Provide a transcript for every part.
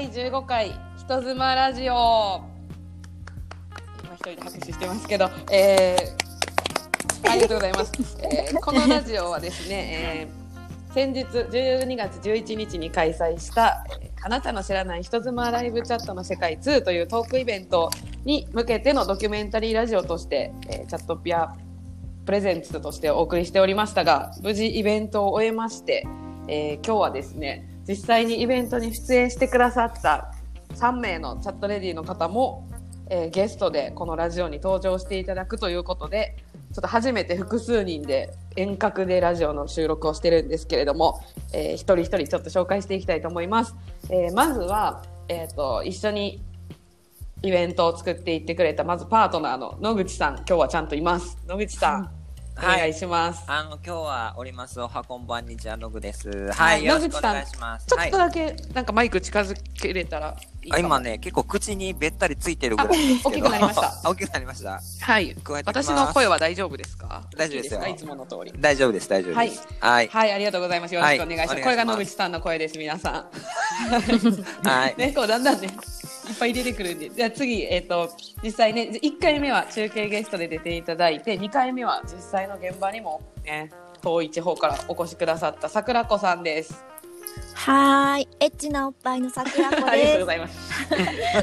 第15回人妻ラジオ。今一人で拍手してますけど、えー、ありがとうございます、えー、このラジオはですね、えー先日12月11日に開催した「えあなたの知らない人妻ライブチャットの世界2」というトークイベントに向けてのドキュメンタリーラジオとして、えチャットピアプレゼンツとしてお送りしておりましたが無事イベントを終えまして、え今日はですね実際にイベントに出演してくださった3名のチャットレディの方も、えーゲストでこのラジオに登場していただくということでちょっと初めて複数人で遠隔でラジオの収録をしてるんですけれども、えー一人一人ちょっと紹介していきたいと思います。えーまずは、えー、と一緒にイベントを作っていってくれたまずパートナーの野口さん今日はちゃんといます野口さん、はい。願いします、あの今日はおりますおはこんばんにちはのぐです。ははいい、よろしくお願いします。ちょっとはい、だけなんかマイク近づけれたらあ今ね結構口にべったりついてるぐらいですけど。あ大きくなりましたあ 大きくなりました。はい私の声は大丈夫ですか？大丈夫ですよいつもの通り大丈夫です大丈夫です。はいはい、ありがとうございます。よろしくお願いします。はいこれが野口さんの声です、皆さん。はい。ね、こうだんだんね、いっぱい出てくるんで、じゃあ次、えっ、と、実際ね、1回目は中継ゲストで出ていただいて、2回目は実際の現場にもね、遠い地方からお越しくださった桜子さんです。はーい、エッチなおっぱいの桜子ありがとうです。ございます。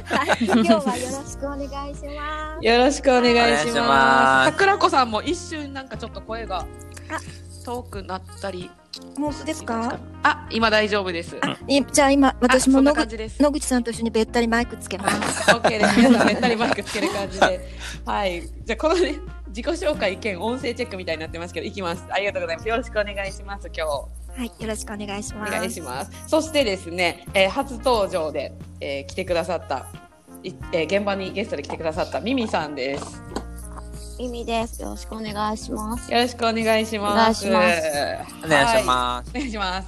はい、今日はよろしくお願いします。よろしくお願いしま。ますす桜子さんも一瞬なんかちょっと声があ遠くなったり。本当ですか？あ、今大丈夫です。いじゃあ今私も野口。野口さんと一緒にべったりマイクつけます。オッケーです。皆さんべったりマイクつける感じで。はい。じゃあこのね、自己紹介兼音声チェックみたいになってますけど、いきます。ありがとうございます。よろしくお願いします。今日。はい、よろしくお願いしおます。願いします。そしてですね、えー初登場で、えー来てくださった、いえー現場にゲストで来てくださったミミさんです。意味です。よろしくお願いします。よろしくお願いします。お願いしお願いしす。ます。お願いします。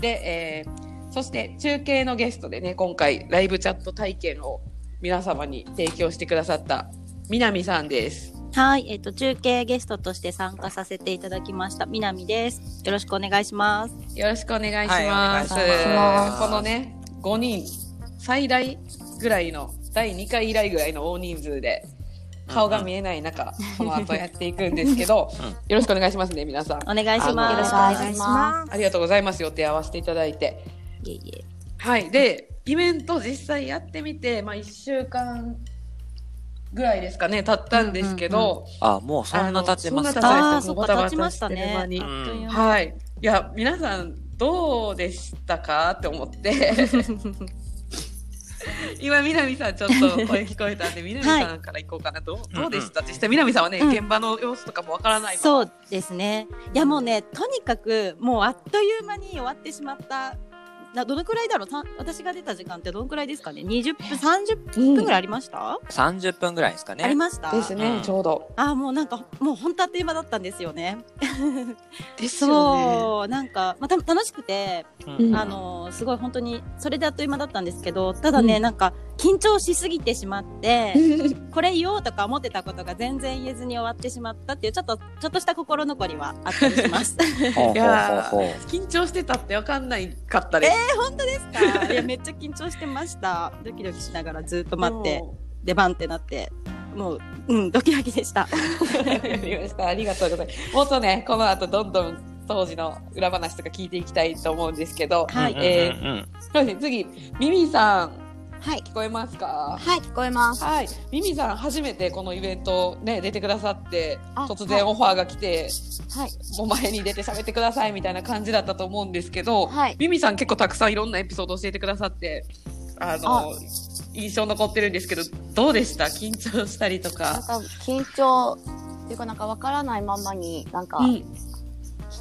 で、えーそして中継のゲストでね、今回ライブチャット体験を皆様に提供してくださった南さんです。はい、えっ、と、中継ゲストとして参加させていただきました、南です。よろしくお願いします。よろしくお願いしはいます。お願いしますこのね、5人、最大ぐらいの、第2回以来ぐらいの大人数で、顔が見えない中、この後やっていくんですけど、うんよろしくお願いしますね、皆さん。お願いします。よろしくお願いします。ありがとうございます。予定合わせていただいて。いえいえ。はい。で、イベント実際やってみて、まあ、1週間ぐらいですかね、経ったんですけど、あもうそんな経ってますあのそんな経ちか。ましたあーそっか経ちましたねうんはい。いや、皆さん、どうでしたかって思って。今、南さん、ちょっと 声聞こえたんで、南さんから行こうかな。どうどうでした、実際、南さんはね、うん現場の様子とかもわからないままそうですね。いや、もうね、とにかく、もうあっという間に終わってしまった。などのくらいだろう？た私が出た時間ってどのくらいですかね？20分30分ぐらいありました、三十分ぐらいですかね。ありました？ですね、うん。ちょうど。あーもうなんかもう本当あっという間だったんですよね。ですよね。そうなんか、まあ、た楽しくてうん。あのすごい本当にそれであっという間だったんですけどただね、うん。なんか緊張しすぎてしまって これ言おうとか思ってたことが全然言えずに終わってしまったっていうちょっとちょっとした心残りはあったりします。緊張してたってわかんないかったです。本当ですか？いやめっちゃ緊張してましたドキドキしながらずっと待っても出番ってなってもううんドキドキでした。う。わかりました。ありがとうございます。もっとね、この後どんどん当時の裏話とか聞いていきたいと思うんですけど、はいえうんうんそうですね、次、ミミさん、はい。聞こえますか？はい、聞こえます。はい。ミミさん、初めてこのイベントね、出てくださって、あ突然オファーが来て、はい。もう前に出て喋ってくださいみたいな感じだったと思うんですけど、はい。ミミさん結構たくさんいろんなエピソード教えてくださって、あの、印象残ってるんですけど、どうでした？緊張したりとか。なんか、緊張っていうか、なんかわからないままに、なんか、うん。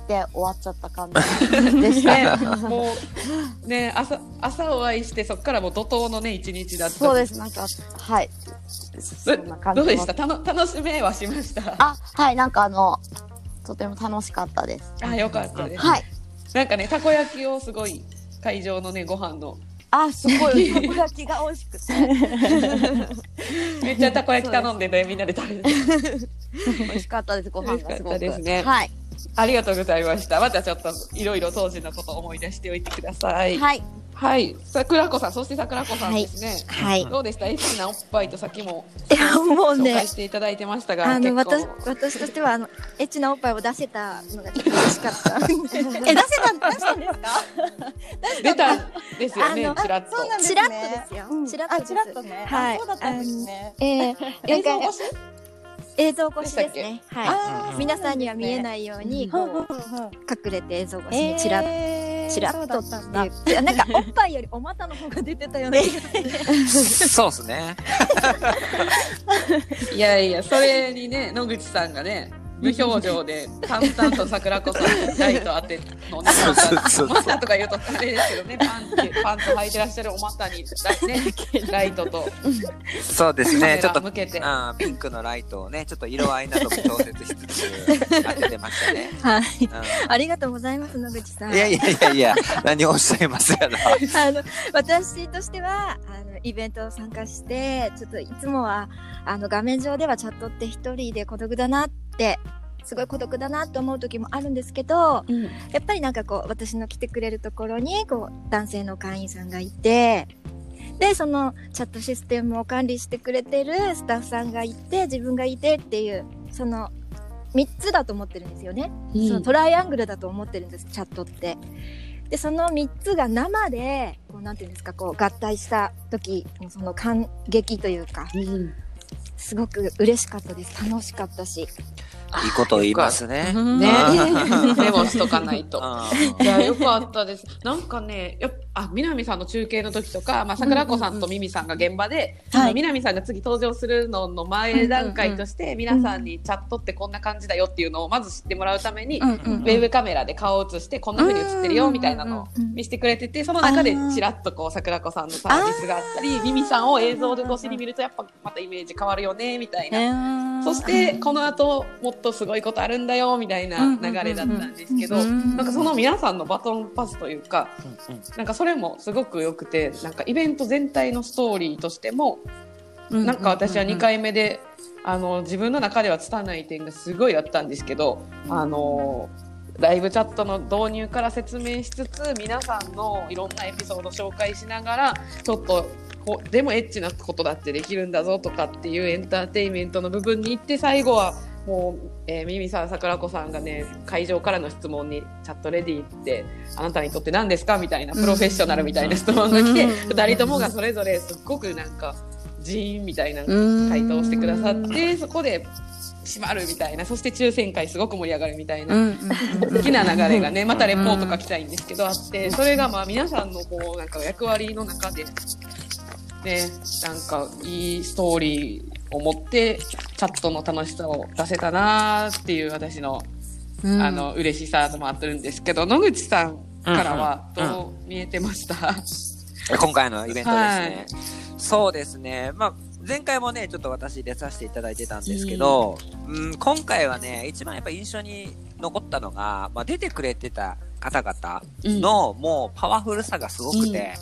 来て終わっちゃった感じ でした。ね、もう、ね、朝、朝お会いして、そこからもう怒涛のね、一日だった。そうです。なんか、はい。そんな感じどうでした？たの楽しめはしました？あ、はい、なんかあの、とても楽しかったです。あ、よかったです。はい。なんかね、たこ焼きをすごい、会場のね、ご飯の、あ、すごい、たこ焼きが美味しくて。めっちゃたこ焼き頼んでね、みんなで食べて。美味しかったです、ご飯がすごく。美味しかったですねはい。ありがとうございました。またちょっと、いろいろ当時のことを思い出しておいてください。はい。はい、桜子さん、そして桜子さんですね。はい。どうでした？エッチなおっぱいとさっきもいや、もう紹ね介、していただいてましたが、あの、私、私としては、あの、エッチなおっぱいを出せたのがちょっと嬉しかった。え出せた出したんですか？出たんですよねちらっと。そうなんですねチラッとですようんチラッととねはいあそうだったんですねええ 映像越しですね。はい。皆さんには見えないように、こう隠れて映像越しにチラッえーチラッとそうだったんだっていうなんかおっぱいよりお股の方が出てたよね。そうですね。いやいや、それにね、野口さんがね、無表情で淡々と桜子さんにライト当てのね、そうそうそうまたとか言うとあれですけどね、パンツパンツ履いてらっしゃるお股に、ね、ライトとそうですね。ちょっとラ向けて。あーピンクのライトをね、ちょっと色合いなども調節しつつ当ててましたね。はい。うありがとうございます野口さん。ん、いやいやいやいや、何をおっしゃいますやら。あの私としてはあのイベントを参加してちょっといつもはあの画面上ではチャットって一人で孤独だなってすごい孤独だなと思う時もあるんですけどうんやっぱりなんかこう私の来てくれるところにこう男性の会員さんがいてでそのチャットシステムを管理してくれてるスタッフさんがいて自分がいてっていうその3つだと思ってるんですよね。そのトライアングルだと思ってるんですチャットって。でその3つが生でこうなんていうんですかこう合体した時のその感激というかうんすごく嬉しかったです楽しかったしいいこと言いますね。ねうん メモしとかないと。うんいや、よかったです。なんかね、やっぱ、あ、南さんの中継の時とか、まあ、桜子さんとミミさんが現場で、はい。あの南さんが次登場するのの前段階として、皆さんにチャットってこんな感じだよっていうのをまず知ってもらうために、うんうんウェブカメラで顔を映して、こんな風に映ってるよみたいなのをうんうん見せてくれてて、その中でちらっとこう、桜子さんのサービスがあったり、ミミさんを映像で越しに見ると、やっぱまたイメージ変わるよね、みたいな。そしてこの後もっとすごいことあるんだよみたいな流れだったんですけどうんなんかその皆さんのバトンパスというかなんかそれもすごく良くてなんかイベント全体のストーリーとしてもなんか私は2回目であの自分の中では拙い点がすごいあったんですけどあのライブチャットの導入から説明しつつ皆さんのいろんなエピソード紹介しながらちょっとこうでもエッチなことだってできるんだぞとかっていうエンターテインメントの部分に行って最後はもう、えー、ミミさん桜子さんがね会場からの質問にチャットレディってあなたにとって何ですか？みたいなプロフェッショナルみたいな質問が来て、うん。2人ともがそれぞれすっごくなんかジーンみたいな回答をしてくださってそこで閉まるみたいなそして抽選会すごく盛り上がるみたいな、好きな流れがねまたレポート書きたいんですけどあってそれがまあ皆さんのこうなんか役割の中でねなんかいいストーリーを持ってチャットの楽しさを出せたなーっていう私の、あの嬉しさもあってるんですけど野口さんからはどう見えてました、今回のイベントですね。そうですね。まあ、前回もね、ちょっと私出させていただいてたんですけど、うん、今回はね、一番やっぱ印象に残ったのが、まあ、出てくれてた方々の、もうパワフルさがすごくて、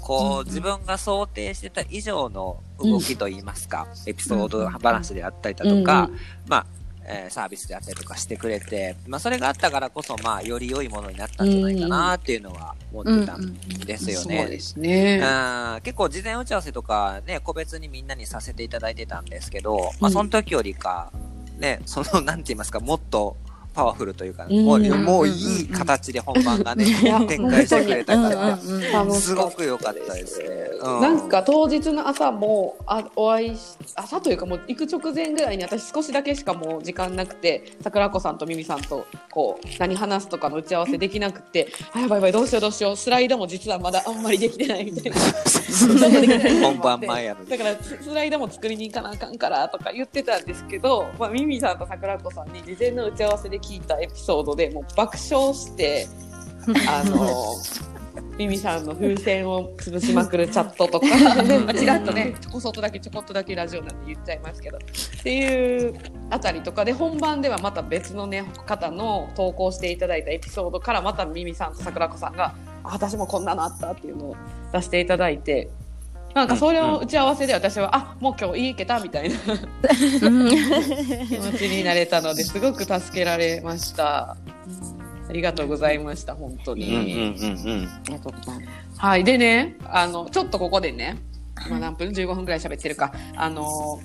こう、自分が想定してた以上の動きといいますか、エピソード話であったりだとか、まあ、えーサービスであったりとかしてくれて、まあ、それがあったからこそ、まあ、より良いものになったんじゃないかなっていうのは思ってたんですよね。そうですね。うん。結構事前打ち合わせとかね、個別にみんなにさせていただいてたんですけど、まあその時よりか、ね、その、なんて言いますか、もっとパワフルというか、うん。もうもういい形で本番がね、展開してくれたから、すごく良かったです。ね。うなんか当日の朝もあお会いし朝というかもう行く直前ぐらいに私少しだけしかもう時間なくて桜子さんとミミさんとこう何話すとかの打ち合わせできなくてあやばいやばいどうしようどうしようスライドも実はまだあんまりできてないみたいな。本番前やだからススライドも作りに行かなあかんからとか言ってたんですけど、まあ、ミミさんと桜子さんに事前の打ち合わせで聞いたエピソードでもう爆笑して あのミミさんの風船を潰しまくるチャットとかまあちらっとねちょこそっとだけちょこっとだけラジオなんで言っちゃいますけどっていうあたりとかで本番ではまた別のね方の投稿していただいたエピソードからまたミミさんと桜子さんがあ私もこんなのあったっていうのを出していただいて。なんかそれを打ち合わせで私は、あもう今日いいけたみたいな気持ちになれたのですごく助けられました。ありがとうございました、本当に。はい。でね、あの、ちょっとここでね、今何分 ?15 分くらい喋ってるか。あの、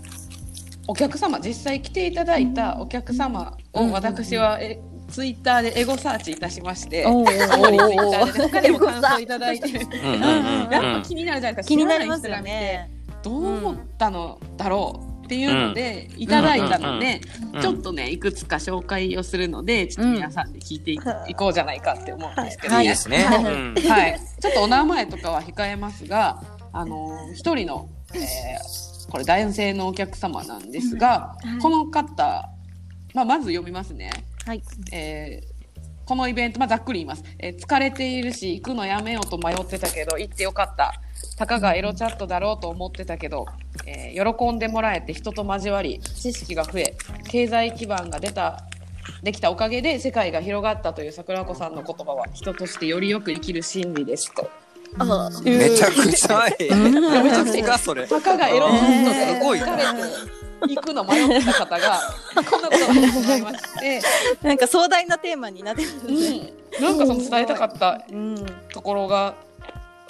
お客様、実際来ていただいたお客様を私は、え、ツイッターでエゴサーチいたしまして、おー主にツイッターで他にも感想いただいて、やっぱ気になるじゃないですか。気になりますよね。どう思ったのだろうっていうので、いただいたので、うんちょっとね、いくつか紹介をするので、ちょっと皆さんで聞いてい,、こうじゃないかって思うんですけどね。いいですね。はい。ちょっとお名前とかは控えますが、あのー一人の、えーこれ男性のお客様なんですが、はいこの方、まあ、まず読みますね。はい。えーこのイベント、まあ、ざっくり言います、えー疲れているし、行くのやめようと迷ってたけど、行ってよかった。たかがエロチャットだろうと思ってたけど、えー喜んでもらえて人と交わり、知識が増え、経済基盤が出た、できたおかげで世界が広がったという桜子さんの言葉は人としてよりよく生きる真理ですと。あめちゃくちゃいい。めちゃくちゃそれ。たかがエロチャットですごい行くの迷った方が、こんなことを思いまして、なんか壮大なテーマになってる。うん、なんかその伝えたかったうん。ところが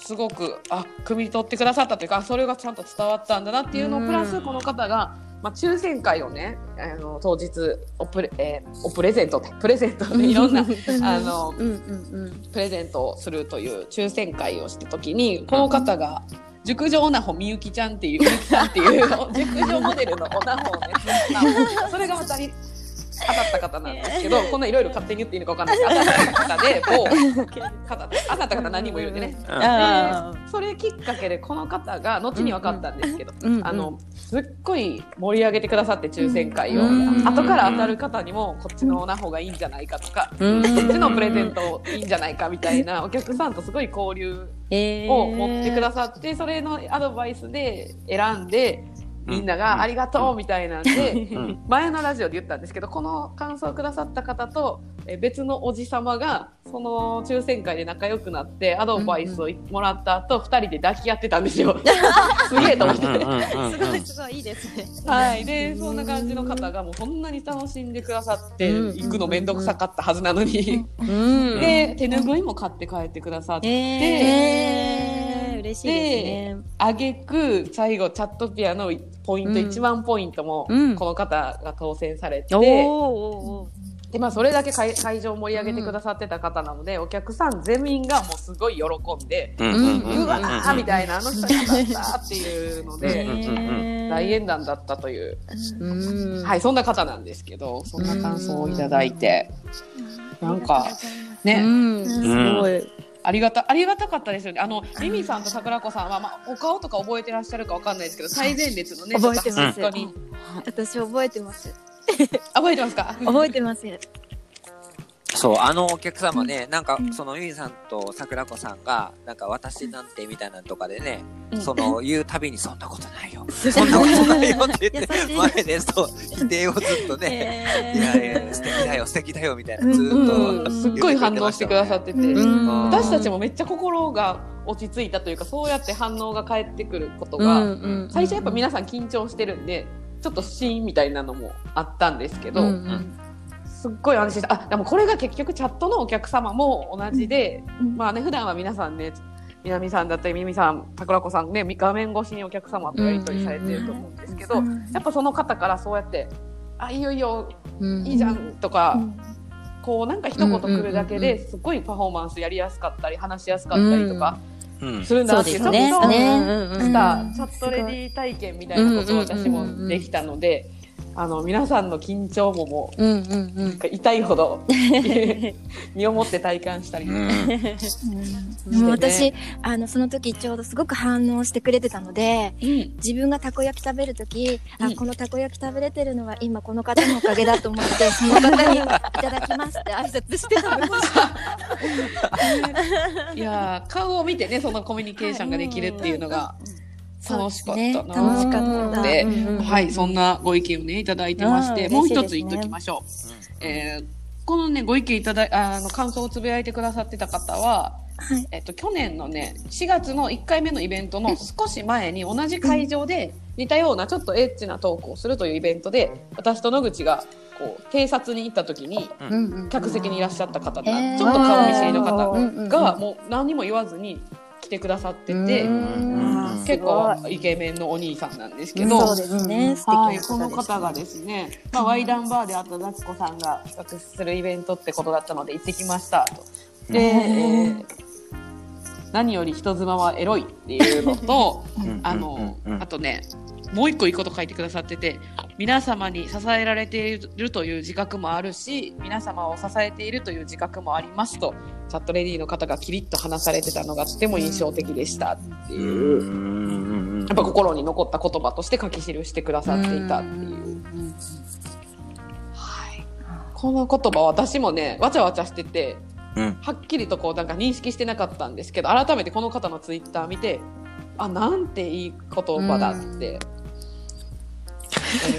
すごくあ汲み取ってくださったというかそれがちゃんと伝わったんだなっていうのをプラスこの方が、まあ、抽選会をねあの当日おプレ,、えーおプレゼントプレゼントでいろんなあのうんうんうん。プレゼントをするという抽選会をした時にこの方が熟女オナホみゆきちゃんっていうみゆきさんっていう熟女モデルのオナホをね まあそれがまたり当たった方なんですけど、こんないろいろ勝手に言っていいのかわかんないです。けど当たった方で某方で当たった方何人もいるん。でねそれきっかけでこの方が後に分かったんですけど、うん。うんあのすっごい盛り上げてくださって抽選会を、うん。後から当たる方にもこっちのオナホがいいんじゃないかとか、うん。こっちのプレゼントいいんじゃないかみたいなお客さんとすごい交流えーを持ってくださって、それのアドバイスで選んでみんながありがとうみたいなんで、うん。前のラジオで言ったんですけどこの感想をくださった方とえ別のおじさまがその抽選会で仲良くなってアドバイスをもらった後、二人で抱き合ってたんですよ。すげえと思って。すごいすごいいいですね。はい、でそんな感じの方がもうそんなに楽しんでくださってうん。行くの面倒くさかったはずなのに、うんで手ぬぐいも買って帰ってくださって、えー、嬉しいですね。あげく最後チャットピアのポイント、うん。1万ポイントもうん。この方が当選されて、おーおでまあ、それだけ会会場を盛り上げてくださってた方なので、お客さん全員がもうすごい喜んで、うんうんうんうわーみたいなあの人が当たったっていうので、ー大演談だったという、うん。はい、そんな方なんですけどそんな感想をいただいて、なんかね、うん、すごい。ありがた、ありがたかったですよね。あの、ミミさんと桜子さんは、まあ、お顔とか覚えてらっしゃるかわかんないですけど、最前列のね、覚えてます。私覚えてます。あ 覚えてますか？覚えてます。そう、あのお客様ね、なんかう、ん。そのゆいさんと桜子さんが、なんか私なんてみたいなのとかでね、うん。その言うたびに そんなことないよ。そんなことないよ。って言って前でそう、否定をずっとね、いやいや、素敵だよ、素敵だよ、みたいな、ずっと。ん、すっごい反応してくださってて、うん。私たちもめっちゃ心が落ち着いたというか、そうやって反応が返ってくることが、うん最初やっぱ皆さん緊張してるんで、ちょっとシーンみたいなのもあったんですけど、すっごい安心した。あ、でもこれが結局チャットのお客様も同じで、うん。まあね、普段は皆さんね、南さんだったり、ミミさん、桜子さんね、画面越しにお客様とやり取りされてると思うんですけど、うん。やっぱその方からそうやって、あ、いいよいいよ、うん。いいじゃんとか、うん。こうなんか一言来るだけですごいパフォーマンスやりやすかったり、話しやすかったりとかうん。するんだそうっていう、ちょっですね。としたうん。チャットレディ体験みたいなことを私もできたので、あの、皆さんの緊張ももう、うんうんうん。痛いほど 身をもって体感したり、うん。でも私あのその時ちょうどすごく反応してくれてたので自分がたこ焼き食べる時、うん。あこのたこ焼き食べれてるのは今この方のおかげだと思ってその方にいただきますって挨拶して食べました。いやー顔を見てねそのコミュニケーションができるっていうのが楽しかったな、楽しかった。で、うんうんうんはいそんなご意見をねいただいてましてうん。もう一つ言っときましょう、えーこのねご意見いただいあの感想をつぶやいてくださってた方ははい。えっと、去年のね4月の1回目のイベントの少し前に同じ会場で似たようなちょっとエッチなトークをするというイベントで私と野口がこう偵察に行った時にうんうん。客席にいらっしゃった方が、えー。ちょっと顔見知りの方うんうんうんがもう何にも言わずに来てくださってて、うん。結構イケメンのお兄さんなんですけど、そうですね。素敵は、ないこの方がですね、まあ、ワイダンバーであと夏子さんが企画するイベントってことだったので行ってきましたと。で、えー何より人妻はエロいっていうのと、あの、あとね、もう一個いいこと書いてくださってて、皆様に支えられているという自覚もあるし、皆様を支えているという自覚もありますと、チャットレディの方がキリッと話されてたのがとても印象的でしたっていう、やっぱ心に残った言葉として書き記してくださっていたっていう。はい。この言葉私もね、わちゃわちゃしてて、うん。はっきりとこうなん。か認識してなかったん。ですけど、改めてこの方のツイッター見て、あ、なん。ていい言葉だって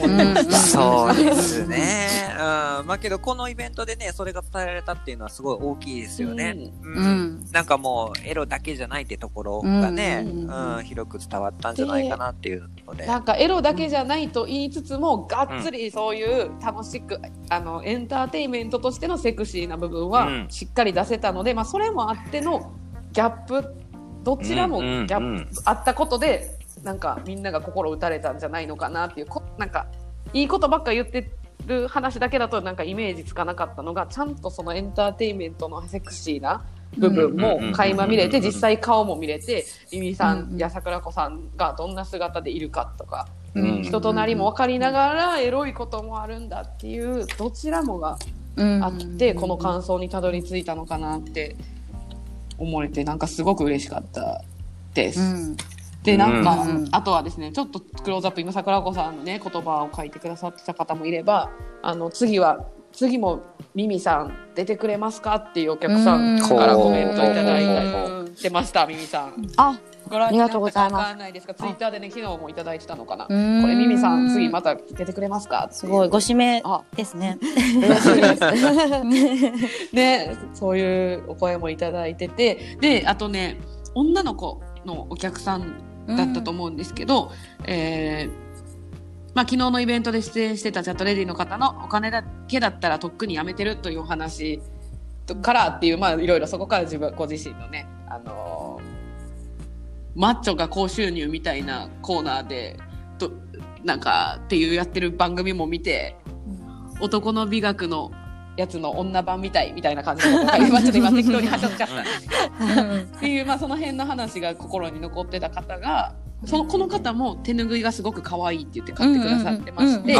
思いました。そうですね。うん。まあけど、このイベントでね、それが伝えられたっていうのはすごい大きいですよね。うんうんなんかもう、エロだけじゃないってところがね、ううんん、広く伝わったんじゃないかなっていうので。なんかエロだけじゃないと言いつつも、がっつりそういう楽しく、あの、エンターテインメントとしてのセクシーな部分はうんしっかり出せたので、まあそれもあってのギャップ、どちらもギャップ、あったことで、なんかみんなが心打たれたんじゃないのかなっていう、こなんか、いいことばっか言ってる話だけだとなんかイメージつかなかったのが、ちゃんとそのエンターテインメントのセクシーな部分も垣間見れて、うん実際顔も見れて、ミミさんや桜子さんがどんな姿でいるかとか、うん人となりも分かりながらエロいこともあるんだっていうどちらもがあってこの感想にたどり着いたのかなって思えてなん。かすごく嬉しかったです。でなんか、うんあとはですねちょっとクローズアップ今桜子さんのね言葉を書いてくださってた方もいればあの次は次もミミさん出てくれますかっていうお客さんからコメントいただいたりしてましたミミさん。あ、ありがとうございますかんないですが、ツイッターでね、昨日もいただいてたのかな。こうんれ、ミミさん、次また出てくれますかすごい、ご指名あ、ですね。ね、そういうお声もいただいてて、で、あとね、女の子のお客さんだったと思うんですけど、えーまあ、昨日のイベントで出演してたチャットレディの方のお金だけだったらとっくにやめてるというお話からっていう、まあ、いろいろそこから自分、ご自身のね、あのーマッチョが高収入みたいなコーナーで、と、なんか、っていうやってる番組も見て、男の美学のやつの女版みたいみたいな感じのことが今ちょっと今適当にはしちゃったん。ですけどっていう、まあ、その辺の話が心に残ってた方がそのこの方も手拭いがすごごく可愛いって言って買ってくださってまして。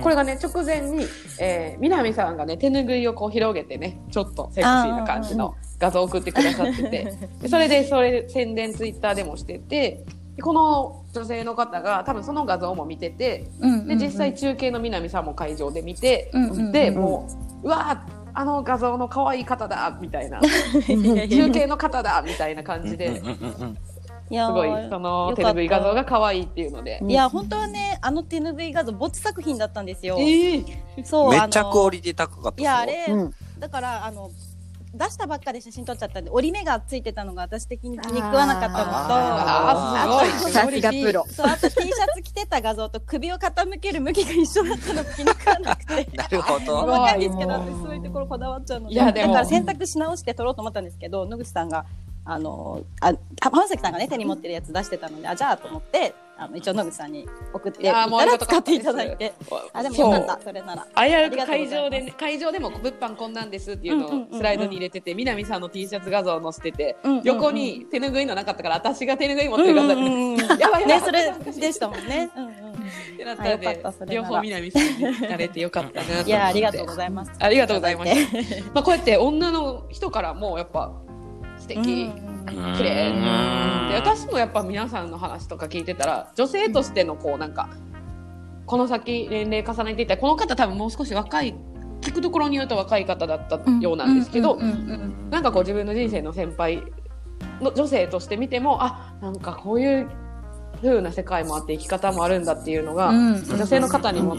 これがね直前に、えー、南さんがね手拭いをこう広げてねちょっとセクシーな感じの画像を送ってくださってて。でそれでそれ宣伝ツイッターでもしててでこの女性の方が多分その画像も見ててで実際中継の南さんも会場で見て、でもううわーあの画像の可愛い方だみたいな。中継の方だみたいな感じで。すごいその手よかった拭い画像が可愛いっていうので。いや、本当はね、あの手拭い画像、没作品だったんですよ。ええそう、めっちゃクオリティ高かったいや、あれ、うん。だから、あの、出したばっかで写真撮っちゃったんで、折り目がついてたのが私的に気に食わなかったのと、あーすごいさすがプロ。そう、あと T シャツ着てた画像と首を傾ける向きが一緒だったの気に食わなくて。なるほど。若いんですけど、私そういうところこだわっちゃうので。いやでもだから選択し直して撮ろうと思ったんですけど、野口さんが、あの、あ、あ浜崎さんがね、手に持ってるやつ出してたので、あ、じゃあと思って、あの、一応野口さんに送ってみいやたもうありがとうら使っていただいて。あ、でもよかった、それなら。あや会場でね、会場でも物販こんなんですっていうのをスライドに入れてて、南さんの T シャツ画像を載せてて、横に手拭いのなかったから、私が手拭い持ってる画像うんうんうん やばいやばいね、それでしたもんね。ってなったので両方南さんになれてよかったなと思って。いや、ありがとうございます。ありがとうございましした。まあこうやって女の人からもやっぱ素敵、綺麗。うん。で私もやっぱ皆さんの話とか聞いてたら女性としてのこうなんかこの先年齢重ねていったらこの方多分もう少し若い聞くところによると若い方だったようなんですけど、なんかこう自分の人生の先輩の女性として見てもあなんかこういう風な世界もあって生き方もあるんだっていうのが、女性の方にも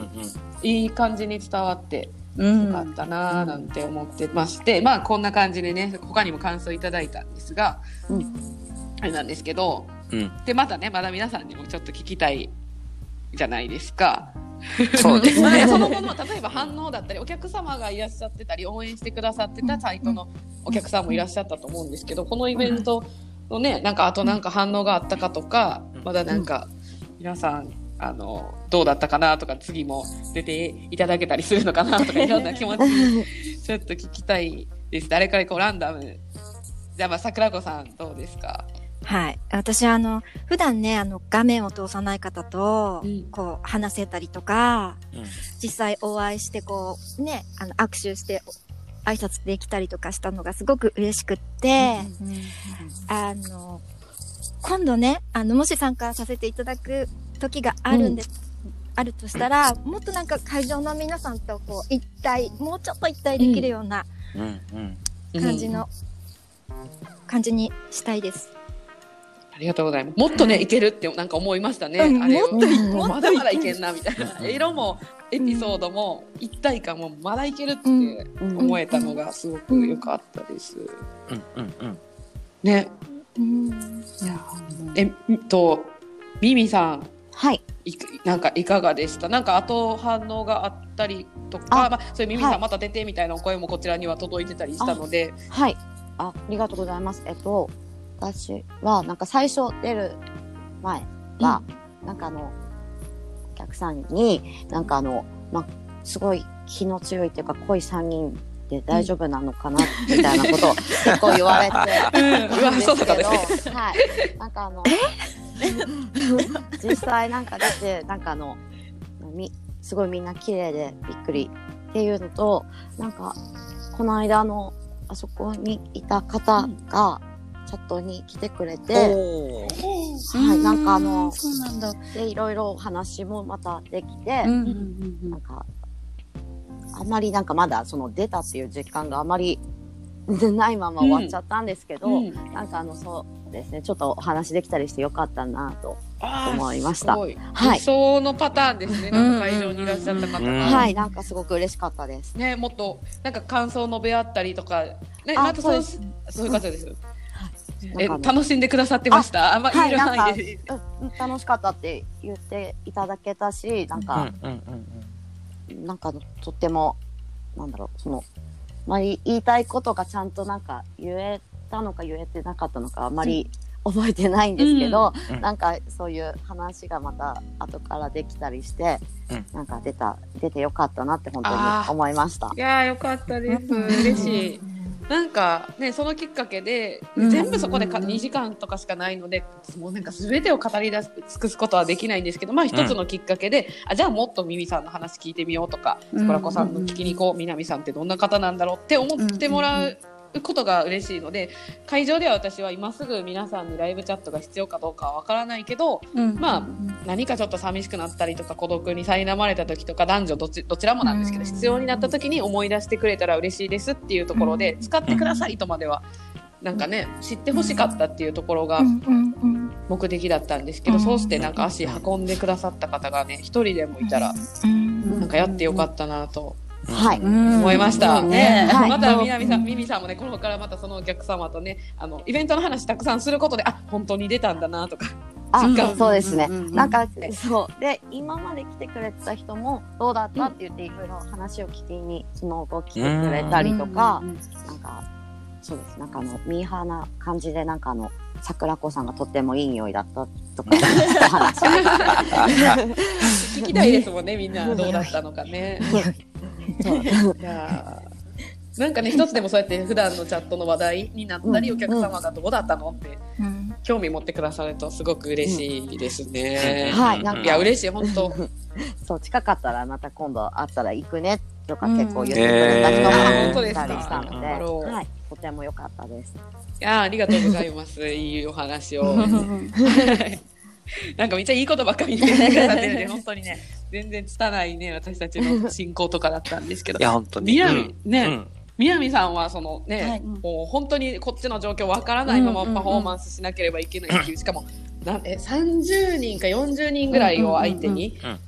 いい感じに伝わってよかったなーなんて思ってまして、まあこんな感じでね他にも感想いただいたんですが、あれなんですけどうん。でまたねまだ皆さんにもちょっと聞きたいじゃないですか。そうです まあね。その後の例えば反応だったりお客様がいらっしゃってたり応援してくださってたサイトのお客さんもいらっしゃったと思うんですけどこのイベントのねなんかあとなんか反応があったかとかうんまだなんか皆さんあのどうだったかなとか次も出ていただけたりするのかなとかいろんな気持ちちょっと聞きたいです。誰からこうランダム。じゃあまあ桜子さんどうですか？はい。私、あの、普段ね、あの、画面を通さない方とうん、こう、話せたりとか、うん実際お会いして、こう、ね、あの、握手して、挨拶できたりとかしたのがすごく嬉しくって、あの、今度ね、あの、もし参加させていただく時があるんです、あるとしたら、もっとなんか会場の皆さんとこう、一体、もうちょっと一体できるようなうんうん。感じの、感じにしたいです。ありがとうございます。もっとね、いけるってなんか思いましたね。うんあれをもっとまだまだいけんなみたいな。色もエピソードも一体感もまだいけるってうん思えたのがすごく良かったです。うんうんうん。ね。うんえっとミミさんはい。いくなんかいかがでした？なんか後反応があったりとか、あまあそういうミミさん、はいまた出てみたいなお声もこちらには届いてたりしたので、はい。あ、ありがとうございます。えっと、私は、なんか最初出る前は、なんかあの、お客さんに、なんかあの、まあ、すごい気の強いっていうか、濃い3人で大丈夫なのかな、みたいなことを結構言われて、うん、うわそうだったんですね。はい。なんかあの、実際なんか出て、なんかあの、み、すごいみんな綺麗でびっくりっていうのと、なんか、この間の、あそこにいた方が、チャットに来てくれて、はい、なんかあの、そうなんだ。で、いろいろお話もまたできて、うんうんうんなんか、あまりなんかまだその出たっていう実感があまりないまま終わっちゃったんですけど、うん。なんかあの、そうですね、ちょっとお話できたりしてよかったなと。思いましたはい理想のパターンですね。なんか会場にいらっしゃった方うんが。はい、なんかすごく嬉しかったです。ね、もっとなんか感想を述べ合ったりとか、ね、あまたそうそそうういう方です。え楽しんでくださってました？あんまはい言える範囲で。うん楽しかったって言っていただけたし、なんか、うんうんうんなんかとっても、なんだろう、その、まあ、言いたいことがちゃんとなんか言えたのか言えてなかったのかあまり覚えてないんですけど、うんなんかそういう話がまた後からできたりして、うん。なんか出た、出てよかったなって本当に思いました。いやーよかったです。嬉しい。なんかねそのきっかけで、うん。全部そこでか2時間とかしかないのでもうなんか全てを語り出す尽くすことはできないんですけどまあ一つのきっかけで、あじゃあもっとミミさんの話聞いてみようとかうん。桜子さんの聞きに行こう南さんってどんな方なんだろうって思ってもらうことが嬉しいので会場では私は今すぐ皆さんにライブチャットが必要かどうかはわからないけどうん。まあ何かちょっと寂しくなったりとか孤独に苛まれた時とか男女どちどちらもなんですけどうん必要になった時に思い出してくれたら嬉しいですっていうところで使ってくださいとまではなんかね知ってほしかったっていうところが目的だったんですけどうん。そうしてなんか足運んでくださった方がね一人でもいたらうん。なんかやってよかったなとはい。うん思いました。ねはいまた南さん、ミミさんもね、このからまたそのお客様とね、あのイベントの話たくさんすることで、あ、本当に出たんだなとか。あそうですねなんか、そう。で、今まで来てくれてた人も、どうだったって言って、いろいろ話を聞きに、その後来てくれたりとか、なんか、そうです。なんかあの、ミーハーな感じで、なんかあの、桜子さんがとってもいい匂いだったとか、お話を聞きたいですもんね、みんなどうだったのかね。そう。いやーなんかね、一つでもそうやって普段のチャットの話題になったり、うん。お客様がどうだったのってうん。興味持ってくださるとすごく嬉しいですね。はい、なんか、いや、嬉しい、本当。そう、近かったらまた今度会ったら行くねとかうん結構言ってくれた人もえ。ーいたりしたので、はい、とても良かったです。いやーありがとうございます。いいお話を。なんかめっちゃいいことばっかり言ってくださってるんで、本当にね、全然拙いね、私たちの 進行とかだったんですけどい。や、本当に。みなみうんねうん南さんはそのね、はいもう本当にこっちの状況わからないままパフォーマンスしなければいけないっていう、しかもなんえ30人か40人ぐらいを相手に、うんうんうん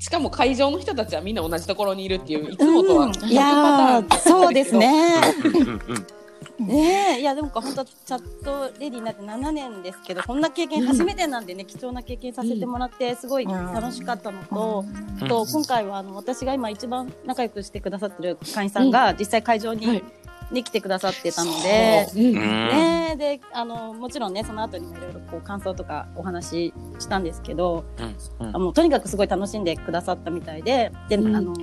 しかも会場の人たちはみんな同じところにいるっていういつもとはうん逆パタいやーンだったんーそうですね。うんうんうんねえ。いやでも本当チャットレディーになって7年ですけどこんな経験初めてなんでね、貴重な経験させてもらってすごい楽しかったのと、うん。と今回はあの私が今一番仲良くしてくださってる会員さんが実際会場はにい、ね来てくださってたので。う。んうん。ねえ。であのもちろんねその後にもいろいろこう感想とかお話ししたんですけど、うん。あもうとにかくすごい楽しんでくださったみたいでで、うん。あの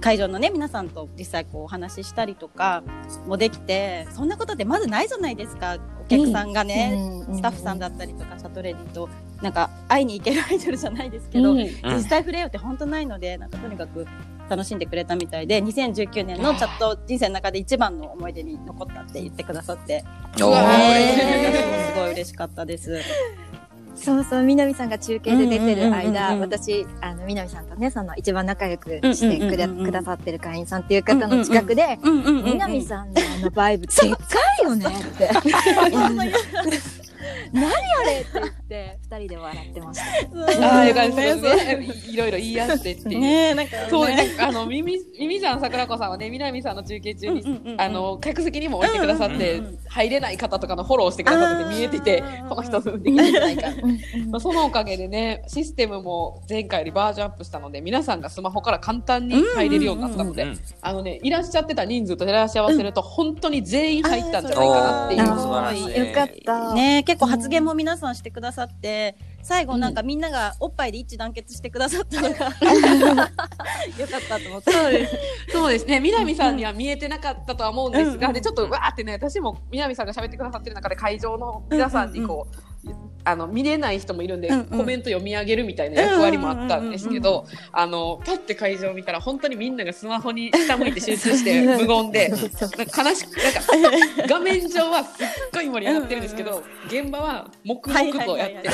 会場のね皆さんと実際こうお話ししたりとかもできてそんなことってまずないじゃないですか。お客さんがね、スタッフさんだったりとかシャトレディとなんか会いに行けるアイドルじゃないですけど、うん。実際触れようって本当ないのでなんかとにかく楽しんでくれたみたいで2019年のチャット人生の中で一番の思い出に残ったって言ってくださって。おうわー。ねすごい嬉しかったです。そうそう、南さんが中継で出てる間、うん私、あの、南さんとね、その一番仲良くしてくださってる会員さんっていう方の近くで、南さんのあのバイブ、でっかいよねって。何あれって言って、二人で笑ってました。ああ、よかったですね。いろいろ言い合ってっていう。ねえなんかねそうね、あの、耳、耳じゃん桜子さんはね、南さんの中継中に、うんうんうんうんあの、客席にも置いてくださって、うんうんうん入れない方とかのフォローしてくださってて見えててこの人できるんじゃないか。まあそのおかげでね、システムも前回よりバージョンアップしたので、皆さんがスマホから簡単に入れるようになったので、うんあのね、いらっしゃってた人数と照らし合わせると、本当に全員入ったんじゃないかなっていう。あー素晴らしいよかった。ね結構発言も皆さんしてくださって最後なんかみんながおっぱいで一致団結してくださったのが よかったと思ってそうです。そうですね。南さんには見えてなかったとは思うんですが、うんで、ちょっとわーってね、私も南さんが喋ってくださってる中で会場の皆さんにこう、あの、見れない人もいるんで、うんうん。コメント読み上げるみたいな役割もあったんですけど、あの、パッて会場を見たら、本当にみんながスマホに下向いて集中して無言で、なんか悲しく、なんか、画面上はすっごい盛り上がってるんですけど、現場は黙々とやって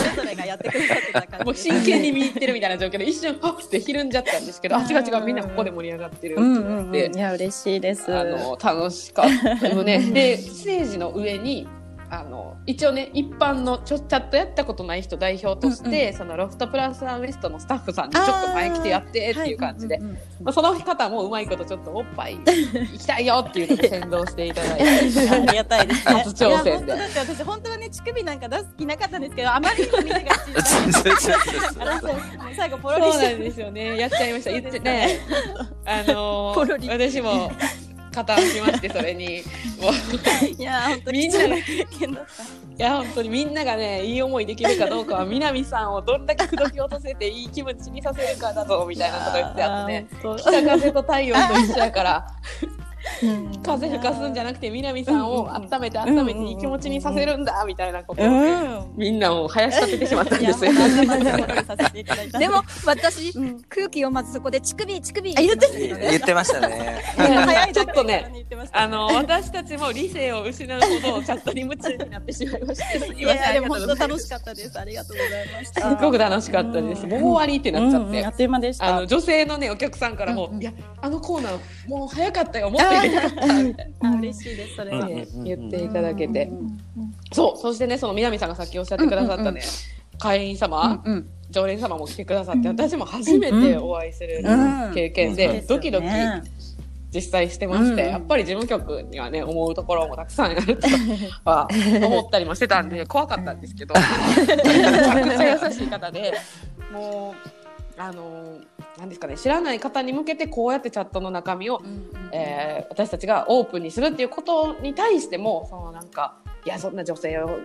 もう真剣に見入ってるみたいな状況で一瞬パッてひるんじゃったんですけど、あ、違う違う、みんなここで盛り上がってるってうんなっていや嬉しいです。あの楽しかったよね。で、ステージの上に、あの、一応ね、一般のちょ、チャットやったことない人代表として、そのロフトプラスワンウエストのスタッフさんにちょっと前来てやってっていう感じで、はいうんうんうんまあ、その方もうまいことちょっとおっぱい 行きたいよっていうので先導していただいて。ありがたいですね。初挑戦で私本当はね乳首なんか出す気なかったんですけどあまりにもみんな 最後ポロリそうなんですよね。やっちゃいました。言ってね。あのー、私も、加担しまして、それに。もう。いや本当みんなが。いや本当にみんながねいい思いできるかどうかは 南さんをどんだけ口説き落とせていい気持ちにさせるかだぞみたいなこと言ってあってね。北風と太陽と一緒やから。うん風吹かすんじゃなくて南さんを温めて温めていい気持ちにさせるんだみたいなことを。みんなを生やし立ててしまったんですよ。でも、私、うん。空気読まずそこで乳首、乳首。あ言ってた言ってましたね。ちょっとねあの私たちも理性を失うほどチャットに夢中になってしまいましてすいやでも本当楽しかったです。ありがとうございました。すっごく楽しかったです。もう終わりってなっちゃって。あっという間でした。あの女性のねお客さんからも、いやあのコーナーもう早かったよもっとやりたかったみたいあ嬉しいですそれは、うんな、ね言っていただけて、うんそうそしてねその南さんがさっきおっしゃってくださったね、うんうん会員様、うんうん。常連様も来てくださって私も初めてお会いするうん。経験で、うんドキドキね。実際してまして、うん。やっぱり事務局にはね思うところもたくさんあるとは 思ったりもしてたんで怖かったんですけど めちゃくちゃ優しい方でもうあのなんですかね知らない方に向けてこうやってチャットの中身を、えー私たちがオープンにするっていうことに対してもそのなんかいやそんな女性を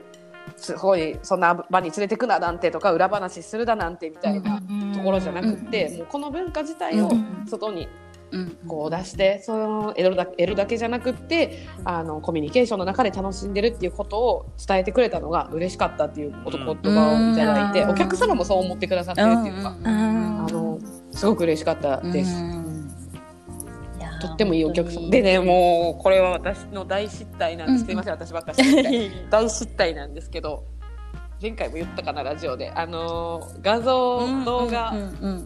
すごいそんな場に連れてくななんてとか裏話するだなんてみたいなところじゃなくって、もうこの文化自体を外にこう出してその得るだ得るだけじゃなくってあのコミュニケーションの中で楽しんでるっていうことを伝えてくれたのが嬉しかったっていうお言葉をいただいてうん。お客様もそう思ってくださってるっていうか、うん。あのすごく嬉しかったです。とってもいいお客様。本当に。でねもうこれは私の大失態なんです、すいません私ばっかり 大失態なんですけど前回も言ったかなラジオで。あのー画像、動画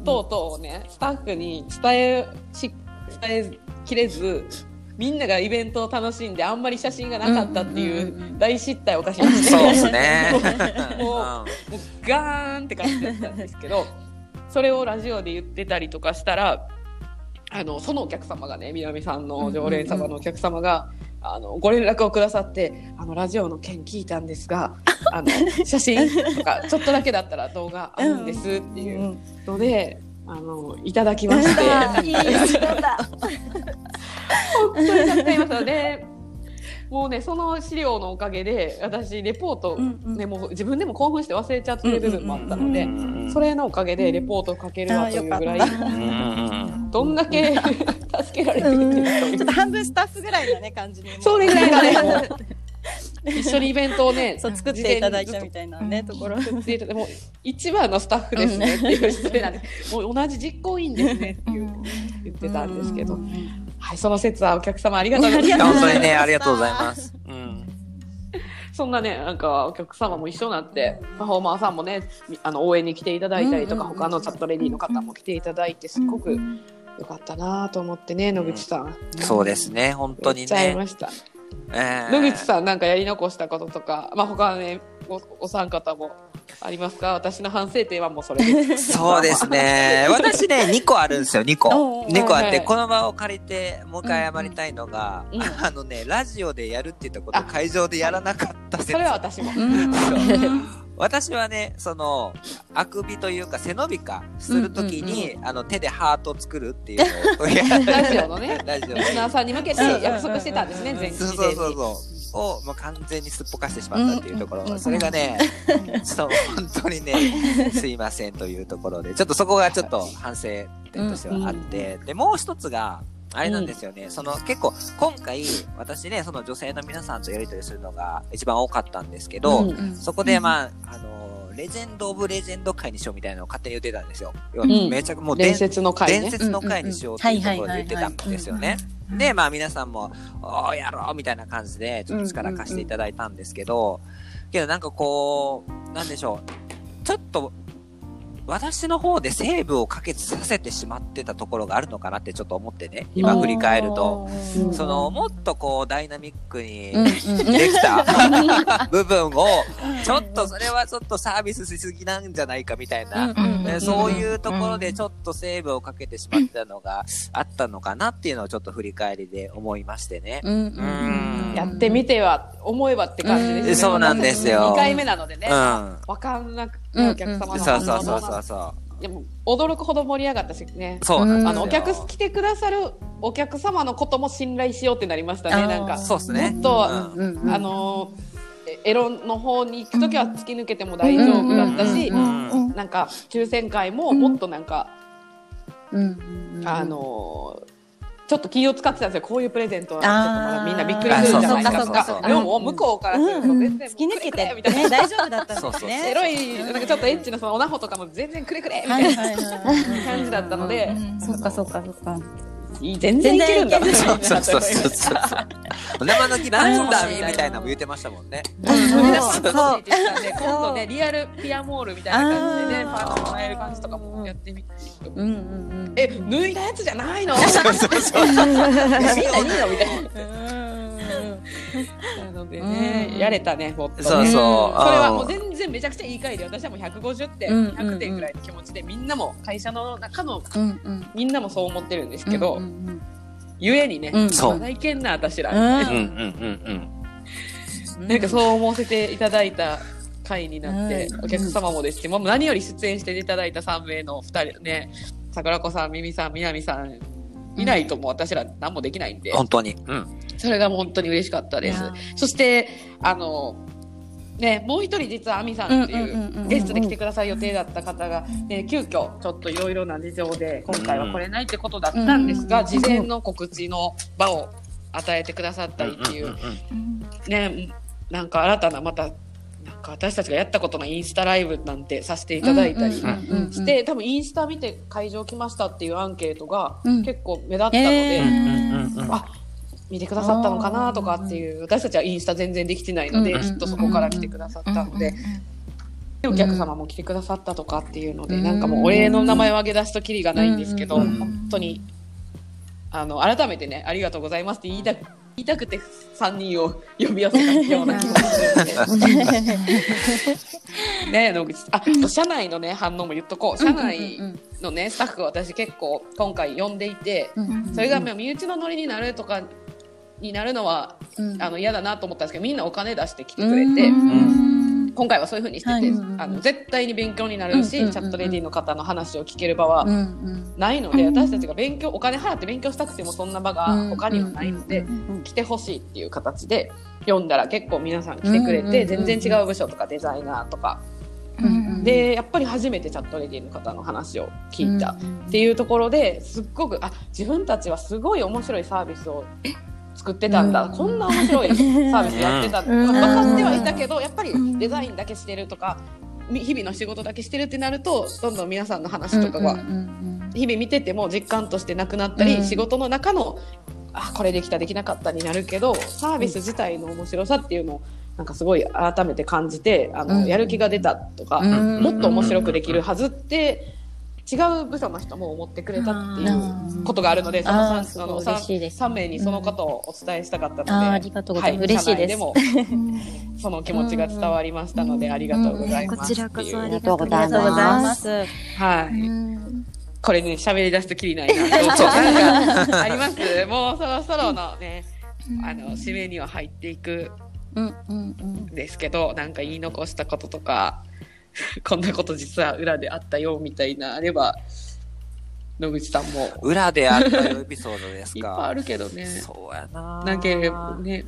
等々をねスタッフに伝えし伝えきれずみんながイベントを楽しんであんまり写真がなかったっていうんうんうんううん。大失態を犯しましてそうですね。ももうガーンって感じだったんですけどそれをラジオで言ってたりとかしたらあのそのお客様がね南さんの常連様のお客様が、あのご連絡をくださってあのラジオの件聞いたんですが あの写真とかちょっとだけだったら動画あるんですっていうので、あのいただきまして。本当に助かりましたでもうねその資料のおかげで私レポート、うんうん。ね、もう自分でも興奮して忘れちゃってる部分もあったので、うんそれのおかげでレポートを書けるわというぐらい、うんうんどんだけ助けられてるっていう。ちょっと半分スタッフぐらいのね感じにも。それぐらいがね。一緒にイベントをねそう作っていただいたみたいなねところ。作っていただいてもう一番のスタッフですねっていう失礼なんでもう同じ実行委員ですねっていう言ってたんですけど、はい、その説はお客様ありがとうございます。本当にね、ありがとうございます。うん。そんなね、なんかお客様も一緒になって、パフォーマーさんもね、みあの応援に来ていただいたりとか、うんうんうん他のチャットレディの方も来ていただいて、すごく良かったなと思ってね、野口さん。そうですね、本当に言っちゃいね。ました。えー野口さんなんかやり残したこととか、まあ他ね、おお三方も。ありますか？私の反省点はもうそれ。です。そうですね。私ね、2個あるんですよ、2個。おうおう2個あって、この場を借りて、もう一回謝りたいのが、うんうんあのね、ラジオでやるって言ったことを会場でやらなかった説。それは私も。うん。私はね、その、あくびというか背伸びかするときに、あの、手でハートを作るっていうのをやラジオのね、ラジオ。リスナーさんに向けて約束してたんですね、前期そう。そうそうそう。をもう完全にすっぽかしてしまったっていうところ、うんうんそれがね、そう、本当にね、すいませんというところで、ちょっとそこがちょっと反省点としてはあって、で、もう一つが、あれなんですよね、その結構今回私ね、その女性の皆さんとやりとりするのが一番多かったんですけど、うんそこでまあ、あの、レジェンド・オブ・レジェンド会にしようみたいなのを勝手に言ってたんですよ。うんめちゃくもう伝伝説の回ね。伝説の回にしようっていうところで言ってたんですよね。で、まあ皆さんも、おー、やろうみたいな感じで、ちょっと力貸していただいたんですけど、けどなんかこう、なんでしょう。ちょっと、私の方でセーブを可決させてしまってたところがあるのかなってちょっと思ってね、今振り返ると。うん。その、もっとこう、ダイナミックにできた 部分を、ちょっとそれはちょっとサービスしすぎなんじゃないかみたいな、ねそういうところでちょっとセーブをかけてしまったのがあったのかなっていうのをちょっと振り返りで思いましてね。うん。うんやってみては、思えばって感じですね。そうなんですよ2回目なのでね。うん。わかんなくて、お客様のそう反応そうそうもそうそでも驚くほど盛り上がったしねう。。そうなんですよ。あのお客来てくださるお客様のことも信頼しようってなりましたね。なんかそうですね。もっとうんあのえエロの方に行くときは突き抜けても大丈夫だったし、うんなんか抽選会ももっとなんか、うんあのちょっと気を使ってたんですよ。こういうプレゼントはちょっとまだみんなびっくりするんじゃないかとそうか。でも向こうからすると全然突き抜けてみたいなね。大丈夫だったんですね。エロいなんかちょっとエッチなそのおなほとかも全然くれくれみたはいいな。感じだったので、そっかそっかそっか。いい全然いけるんだ。なそうそうそうみたいなそう。生の木なんだみたいなのも言ってましたもんね。そう。そう。そう。今度ねリアルピアモールみたいな感じでねパーツもらえる感じとかもやってみたいうんうんうん。え脱いだやつじゃないの？そうそうそう。みんないいのみたいな。なのでねやれたねもっとねそうそう。それはうんもう全然めちゃくちゃいい回で私はもう150点、うん100点ぐらいの気持ちでみんなも会社の中のうんうん。みんなもそう思ってるんですけど、うんうんゆえにね、うん。そう。まだいけんな私ら、うんうんうん。うんうん。なんかそう思わせていただいた回になって、うん。お客様もですし、もう何より出演していただいた3名の2人ね桜子さんミミさん南さんいないともう私ら何もできないんで、本当に。うん。それが本当に嬉しかったです。そしてあのねもう一人実は亜美さんっていうゲストで来てくださる予定だった方が、ね、急遽ちょっといろいろな事情で今回は来れないってことだったんですが、うん事前の告知の場を与えてくださったりっていう、ねなんか新たなまたなんか私たちがやったことのインスタライブなんてさせていただいたりして、多分インスタ見て会場来ましたっていうアンケートがうん。結構目立ったので、あ見てくださったのかなとかっていう私たちはインスタ全然できてないので、うんきっとそこから来てくださったので、お客様も来てくださったとかっていうので、うん。なんかもうお礼の名前を挙げ出すときりがないんですけど、うん本当にあの改めてねありがとうございますって言いたく言いたくて3人を呼び寄せたような気がするので。ね野口。あ社内のね反応も言っとこう。社内のねスタッフを私結構今回呼んでいてそれがまあ身内のノリになるとかになるのはあの嫌だなと思ったんですけどみんなお金出して来てくれて、うん。今回はそういうふうにしてて、はい。うんうんあの絶対に勉強になるし、うんうんうんうん。チャットレディの方の話を聞ける場はうんうん。ないので、私たちが勉強お金払って勉強したくてもそんな場が他にはないので、うん来てほしいっていう形で読んだら結構皆さん来てくれて、うんうんうんうん。全然違う部署とかデザイナーとか、うんでやっぱり初めてチャットレディの方の話を聞いたっていうところですっごくあ自分たちはすごい面白いサービスを作ってたんだ、うん。こんな面白い サービスやってたん。だ、うん。分かってはいたけどやっぱりデザインだけしてるとかみ日々の仕事だけしてるってなるとどんどん皆さんの話とかが日々見てても実感としてなくなったり、うん。仕事の中のあこれできたできなかったになるけどサービス自体の面白さっていうのをなんかすごい改めて感じてあの、うん。やる気が出たとか、うん。もっと面白くできるはずって違う部署の人も思ってくれたっていうことがあるので、そのあー 3, すごいの嬉しいです3名にそのことをお伝えしたかったので、あーありがとうございます。は嬉しいです社内でも その気持ちが伝わりましたので、ありがとうございますこちらこそありががとうございます。はい、うんこれね、喋り出すときりないな。そうそうなんか、あります。もうそろそろのね、あの、締めには入っていくうん。うん。うんん。ですけど、なんか言い残したこととか、こんなこと実は裏であったよ、みたいなあれば、野口さんも、裏であったエピソードです いっぱいあか。るけどね。そうやな。なんかね、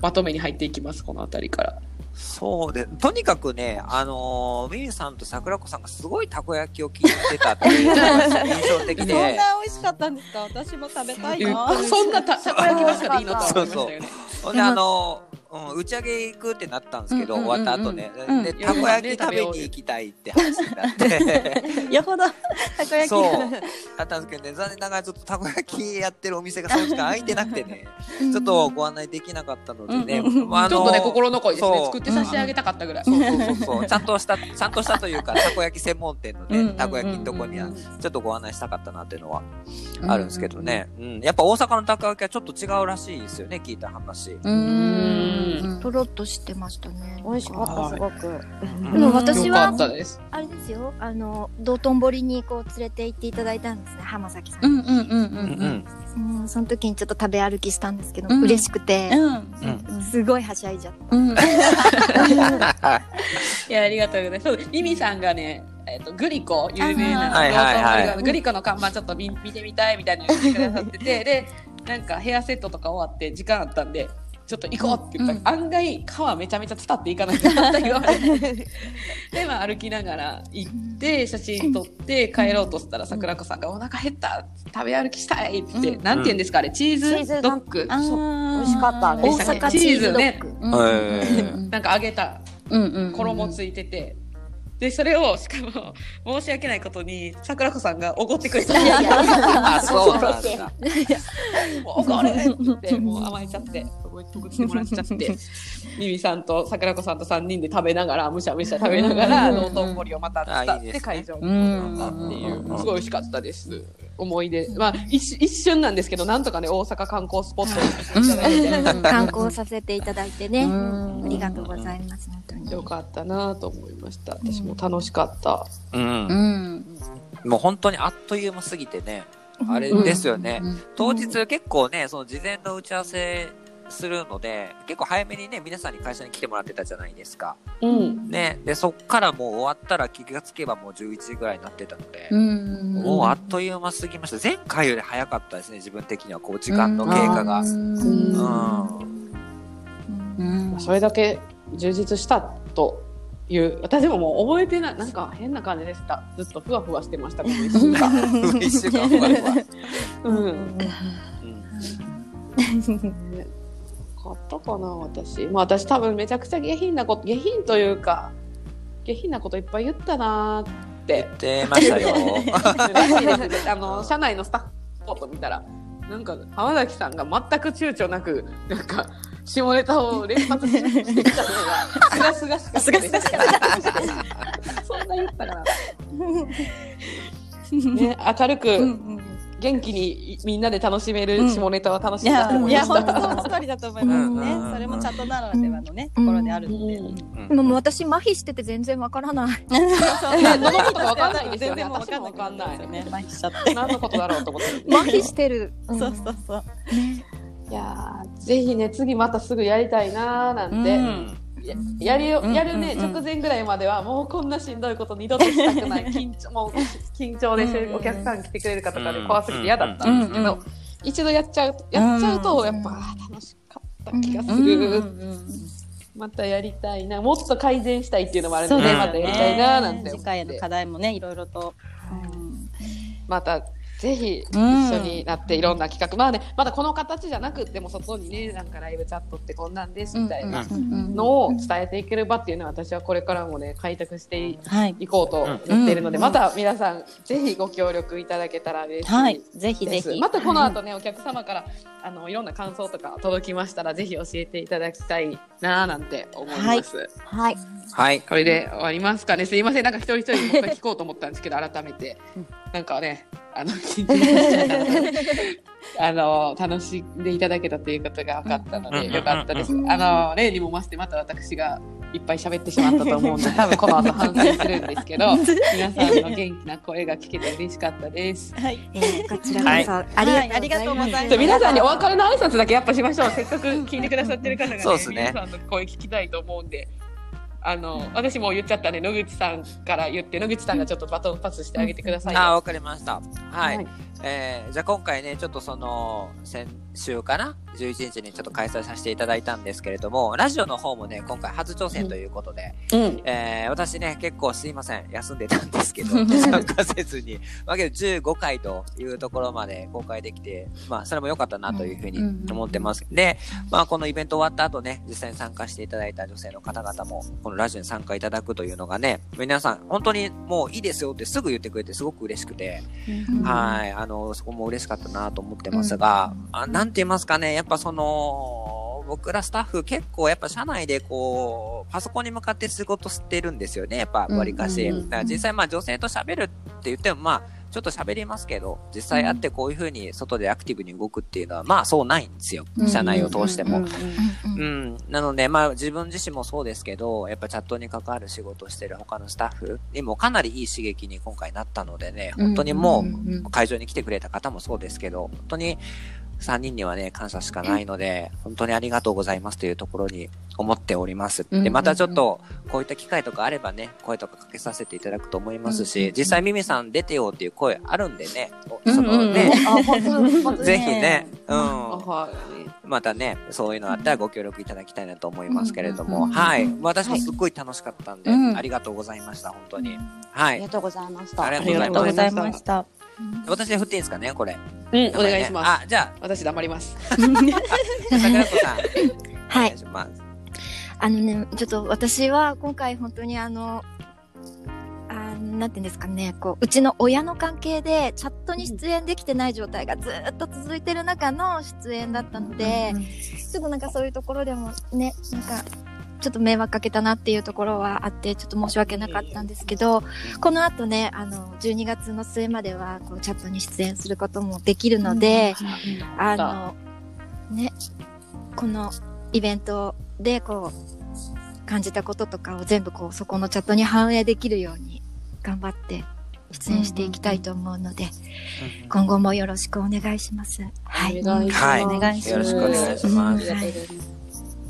まとめに入っていきます、このあたりから。そうで、とにかくね、あのーミミさんと桜子さんがすごいたこ焼きを聞いてたっていうのが 印象的そんなで、美味しかったんですか？私も食べたいうんなそんなたたこ焼きばっかでいいのとは思いましたよね。ほんであのーうん、打ち上げ行くってなったんですけど、うんうんうんうん。終わった後ね、うん。で、たこ焼き食べに行きたいって話になって、よほどたこ焼き。そう、あったんですけどね、残念ながらちょっとたこ焼きやってるお店がその時間空いてなくてね、ちょっとご案内できなかったのでね、うんうんうん。まああのちょっとね、心残りですね。作って差し上げたかったぐらい。そうそうそうそう、ちゃんとした、ちゃんとしたというか、たこ焼き専門店のね、うんうんうんうん。たこ焼きのとこには、ちょっとご案内したかったなっていうのはあるんですけどね。うん。やっぱ大阪のたこ焼きはちょっと違うらしいですよね、聞いた話。うとろっとしてましたね。美味しかった、すごく。でも私はったです。あれですよ。あの道頓堀にこう連れて行っていただいたんですね。浜崎さ。うんんうんうんううんんうん、その時にちょっと食べ歩きしたんですけど、うん嬉しくて。すごいはしゃいじゃった。うん いや、ありがとうございます。そう、ミミさんがね、えっ、と、グリコ、有名な、はいはいはいグリコの看板ちょっと見見てみたいみたいなの言ってくださってて、で、なんかヘアセットとか終わって時間あったんで、ちょっと行こうって言った。ら、案外皮めちゃめちゃ伝っていかないと反対側で。で、まあ歩きながら行って、写真撮って帰ろうとしたら、桜子さんがお腹減った。食べ歩きしたいってうん。なんて言うんですかあれ、チーズ？ズドッグ。美味しかったね大でした。チーズドッグ。うん。ーなんか揚げたうんうん衣ついてて、で、それを、しかも、申し訳ないことに、桜子さんがおごってくれた。あ、そうなんだ。もうおごれって、もう甘えちゃって、おごってもらっちゃって、ミミさんと桜子さんと3人で食べながら、むしゃむしゃ食べながら、うん道頓堀をまた伝って会場にうん行ったっていううん、すごい美味しかったです。思い出。まあ、一一瞬なんですけど、なんとかね、大阪観光スポットに観光させていただいてね。うんありがとうございます。本当に。よかったなと思いました。私も楽しかった。う。うんんもう本当にあっという間すぎてね、あれですよね。当日結構ね、その事前の打ち合わせするので、結構早めにね、皆さんに会社に来てもらってたじゃないですか。うん。ね。で、そっからもう終わったら気がつけばもう11時ぐらいになってたので、うんもうあっという間すぎました。前回より早かったですね、自分的には、こう、時間の経過が。うんうん。うんそれだけ充実したという、私ももう覚えてない、なんか変な感じでした。ずっとふわふわしてました、この一週間。一週間ふわふわ。うん。う ん買ったかな、私。まあ私多分めちゃくちゃ下品なこと、下品というか、下品なこといっぱい言ったなーって。出ましたよ。あの、社内のスタッフポート見たら、なんか浜崎さんが全く躊躇なく、なんか、下ネタを連発してきたのが、すがすがしかった。そんな言ったかな。ね、明るく、うん元気にみんなで楽しめる下ネタは楽しい。いなとやい。や思いました。本当その通りだと思います。ねうん。それもチャットならではのねところであるので。うん。私麻痺してて全然わからない。ねどのことかわかんない。ですよね全然わかんなくなったんですよね麻痺しちゃって何のことだろうと思って。麻痺してる。うん。そうそうそう。ね。いやーぜひね次またすぐやりたいなーなんて、うんややりようんやるね、直前ぐらいまではもうこんなしんどいこと二度としたくない？緊張もう緊張でお客さん来てくれるかとかでうん怖すぎて嫌だったんですけど、一度やっちゃうやっちゃうとうんやっぱ、楽しかった気がすうんる、またやりたいな。もっと改善したいっていうのもあるのでまたやりたいなーなんねて思って。次回への課題もねいろいろと、またぜひ一うん緒になっていろんな企画、まあねまだこの形じゃなくっても外にねなんかライブチャットってこんなんですみたいなのを伝えていける場っていうのは私はこれからもね開拓していこうと思っているので、うんまた皆さんぜひご協力いただけたら嬉しいはい。ぜひぜです。ひ。またこの後ね、お客様からあのいろんな感想とか届きましたらぜひ教えていただきたいなーなんて思います。はい。はい。これで終わりますかね。すいません、なんか一人一人もう聞こうと思ったんですけど、改めて。なんかね、あの、緊張しちゃったので あの、楽しんでいただけたということが分かったので、うんよかったです。あの、例にも増して、また私がいっぱい喋ってしまったと思うんで、多分この後反省するんですけど、皆さんの元気な声が聞けて嬉しかったです。はいえーこちらこそ、はいありがとうございます。皆さんにお別れの挨拶だけやっぱしましょう。せっかく聞いてくださってる方がね、そうですね皆さんの声聞きたいと思うんで。あの、私もう言っちゃったね、野口さんから言って、野口さんがちょっとバトンパスしてあげてくださいよ。あ、わかりました。はい。はいえーじゃあ今回ね、ちょっとその、先週かな ?11 日にちょっと開催させていただいたんですけれども、ラジオの方もね、今回初挑戦ということで、うん。えー私ね、結構すいません、休んでたんですけど、参加せずに、まあけど15回というところまで公開できて、まあそれも良かったなというふうに思ってます。で、まあこのイベント終わった後ね、実際に参加していただいた女性の方々も、このラジオに参加いただくというのがね、皆さん本当にもういいですよってすぐ言ってくれてすごく嬉しくて、はい、あの、そこも嬉しかったなと思ってますが、あなんて言いますかね、ぱその、僕らスタッフ結構やっぱ社内でこう、パソコンに向かって仕事してるんですよね、やっぱ割かし。実際まあ女性と喋るって言ってもまあ、ちょっと喋りますけど、実際会ってこういう風に外でアクティブに動くっていうのはまあそうないんですよ。社内を通しても。うんうん。なので、まあ自分自身もそうですけど、やっぱチャットに関わる仕事をしてる他のスタッフにもかなりいい刺激に今回なったのでね、本当にもう会場に来てくれた方もそうですけど、本当に3人にはね、感謝しかないので、本当にありがとうございますというところに思っております。で、またちょっと、こういった機会とかあればね、声とかかけさせていただくと思いますし、実際ミミさん出てよっていう声あるんでね、その ね、ぜひね、うん。はい。またね、そういうのあったらご協力いただきたいなと思いますけれども、はい。私もすっごい楽しかったんで、うんありがとうございました、本当に。はいありが。とうございました。ありがとうございました。私で振っていいですかね、これ。うん、お願いします。あ、じゃ私黙ります。あ、桜子さん。はいお願いします。あのね、ちょっと私は今回本当にあの、あなんていうんですかね、こう、うちの親の関係でチャットに出演できてない状態がずっと続いてる中の出演だったので、ちょっとなんかそういうところでもね、なんか、ちょっと迷惑かけたなっていうところはあって、ちょっと申し訳なかったんですけど、この後ね、あの、12月の末までは、こう、チャットに出演することもできるので、あの、ね、このイベントでこう、感じたこととかを全部こう、そこのチャットに反映できるように頑張って出演していきたいと思うので、今後もよろしくお願いします。はい。お願いします。はい。お願いします。よろしくお願いします。うん。はい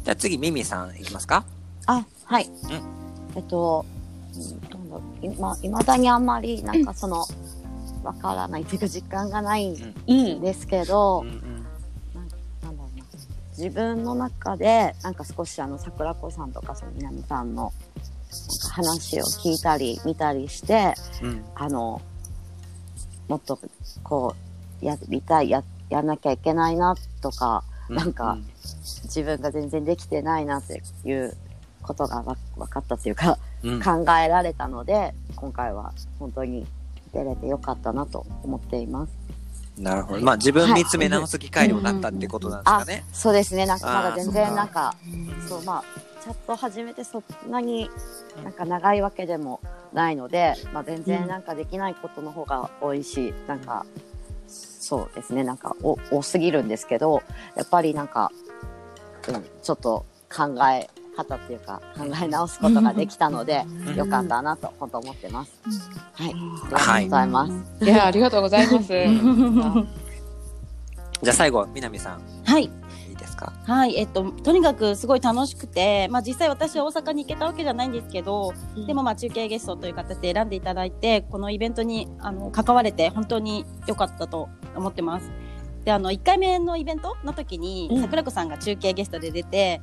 じゃあ次、ミミさんいきますかあ、はい。えっと、うんどうだろういま、未だにあんまり、なんかその、わからないっていうか実感がないんうん。ですけど、うんうんなんだろうな。自分の中で、なんか少しあの、桜子さんとか、その南さんの、話を聞いたり、見たりして、うんあの、もっと、こう、やりたい、や、やんなきゃいけないな、とか、なんか自分が全然できてないなっていうことがわ分かったというか、うんうん考えられたので、今回は本当に出れてよかったなと思っています。なるほど。まあ自分見つめ直す機会にもなったってことなんですかね。そうですね。なんかまだ全然なんか、そう、まあ、チャット始めてそんなになんか長いわけでもないので、まあ全然なんかできないことの方が多いし、なんか、そうですね。なんかお多すぎるんですけど、やっぱりなんか、うん、ちょっと考え方っていうか、考え直すことができたので、うんよかったなと本当思ってます。はい。ありがとうごはいざいます。いや、ありがとうございます。じゃあ最後、南さん。はい。いですか？はい、えっと、とにかくすごい楽しくて、まあ実際私は大阪に行けたわけじゃないんですけど、でもまあ中継ゲストという形で選んでいただいて、このイベントにあの関われて本当に良かったと思ってます。で、あの、1回目のイベントの時に、うん。桜子さんが中継ゲストで出て、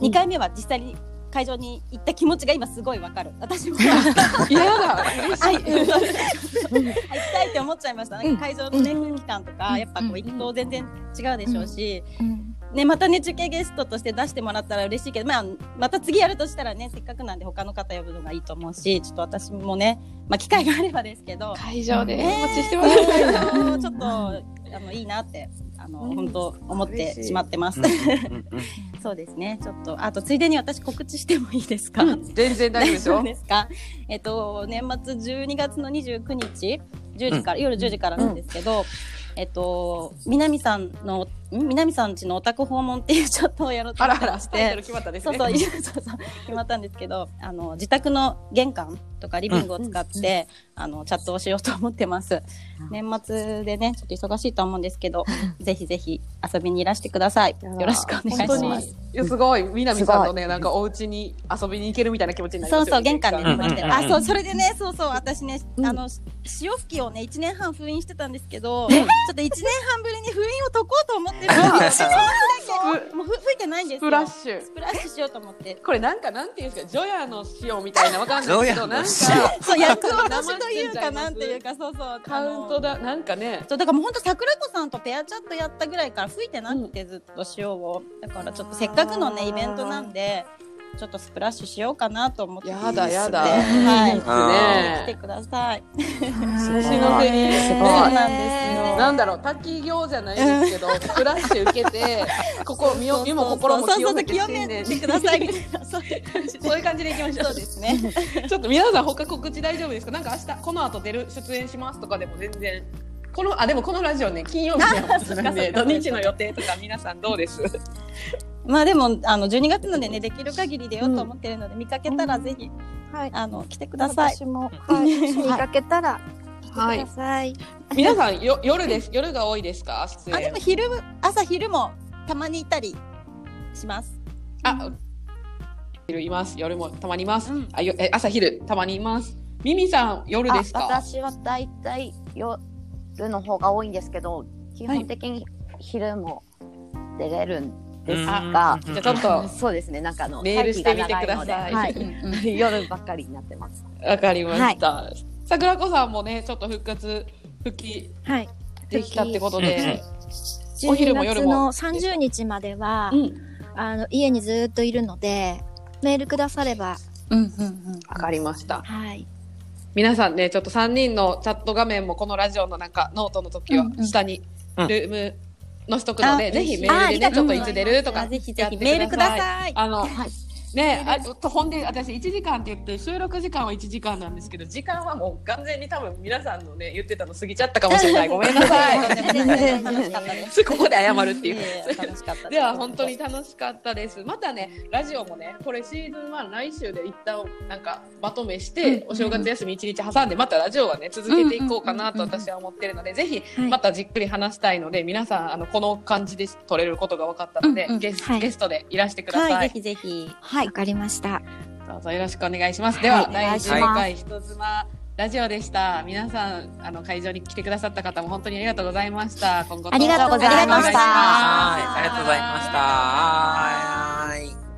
2回目は実際に会場に行った気持ちが今すごいわかる。私も。いやだ。嬉しい、はい、行きたいって思っちゃいました。なんか会場のね、空気感とか、やっぱこう行くと全然違うでしょうし、うん。ね、またね、中継ゲストとして出してもらったら嬉しいけど、まあ、また次やるとしたらね、せっかくなんで他の方呼ぶのがいいと思うし、ちょっと私もね、まあ、機会があればですけど、会場でねお待ちしてます、ちょっと、あの、いいなって、あの、本当思ってしまってます。うん。うん。うん。そうですね、ちょっと、あと、ついでに私告知してもいいですか、うん。全然大丈夫ですよ。ですか？えっと、年末12月の29日、10時から、夜10時からなんですけど、えっと、南さんの、ん南さんちのお宅訪問っていうチャットをやろうとあ思ってまして。決まったですね。そうそう、そうそう、決まったんですけど、あの、自宅の玄関とかリビングを使って、あの、チャットをしようと思ってます。年末でね、ちょっと忙しいと思うんですけど、ぜひぜひ遊びにいらしてください。よろしくお願いし本当にます。いやすごい。南さんのねなんかお家に遊びに行けるみたいな気持ちになりますよそうそう、玄関。でうん。ね、待ってる。うん。あ、そう、それでね、そうそう、私ね、うん。あの、潮吹きをね、1年半封印してたんですけど、ちょっと1年半ぶりに封印を解こうと思ってもだけ、もうふ吹いてないんですよ。スプラッシュスプラッシュしようと思って。これなんかなんていうんですかジョヤの塩みたいなわかんないけどなんかそう、役渡しというか、なんていうか、そうそう。カウントだ。だなんかねそうだからもう本当桜子さんとペアチャットやったぐらいから吹いてなくてずっと塩をだからちょっとせっかくのねイベントなんでちょっとスプラッシュしようかなと思ってやだやだ。はい。いいですね来てください。年の瀬にそうねなんですよ。なんだろう滝行じゃないですけどスプラッシュ受けて ここ身を身も心も清めて。くださいみたいなそういう感じでそういう感じでいきましょう。そうですね。ちょっと皆さん他告知大丈夫ですか？なんか明日この後出る出演しますとかでも全然。このあでもこのラジオね金曜日なんで土日の予定とか皆さんどうです？まあでもあの12月なんでねできる限り出ようと思ってるので見かけたらぜひはい。あの来てください。私も、はい。見かけたら、来てください。皆さんよ夜です夜が多いですか？出演あでも昼朝昼もたまにいたりします。あ昼います。夜もたまにいます、うん。あよえ朝昼たまにいます。ミミさん夜ですか？あ私は大体夜の方が多いんですけど基本的に昼も出れるんですが、うんじゃあちょっと そうですねなんかあのメールしてみてください。はい、夜ばっかりになってます。わかりました、桜子さんもねちょっと復活復帰はい。できたってことで、お12昼も夜も。月の30日までは、うん。あの、家にずっといるので、メールくだされば、うんうんうん。わかりました。はい。皆さんねちょっと3人のチャット画面もこのラジオのなんかノートの時は下にうん。ルーム載せとくので、あぜひメあールでねちょっといつ出るとかあぜひぜひメールください。あの、はいねあとほんで私1時間って言って収録時間は1時間なんですけど時間はもう完全に多分皆さんのね言ってたの過ぎちゃったかもしれない。ごめんなさい。ここで謝る っていうでは本当に楽しかったです。またね、ラジオもね、これシーズン1来週で一旦なんかまとめして、お正月休み1日挟んで、またラジオはね、続けていこうかなと私は思ってるので、ぜひはい。またじっくり話したいので、皆さん、あの、この感じで撮れることが分かったので、ゲスはい。ゲストでいらしてください。はいぜひぜひ。はい。わかりました。どうぞよろしくお願いします。では、はい第お願いし10ます回人妻ラジオでした。皆さん、あの、会場に来てくださった方も本当にありがとうございました。今後ともありがとうございましたありがとうございましたはい